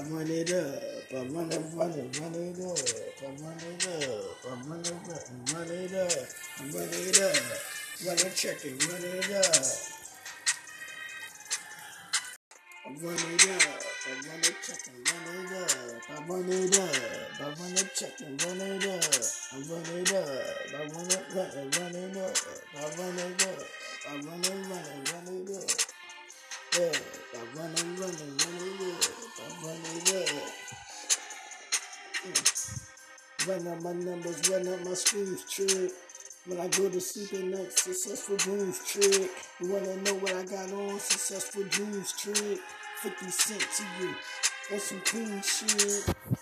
I run it up, I run it, run it, run it up, I run it up, I run it up, run it up, run it up, run it, check it, run it up. I run it up, I run it, check it, run it up, I run it up, I run it, check it, run it up, I run it up, I run it, run it, run it up, I run it up, I run it, run it, run it up. Yeah, I run it, run it Run up my numbers, run up my screws, trick. When I go to sleep at night, successful dreams, trick. You wanna know what I got on? Successful dreams, trick. 50 cent to you. On some clean shit.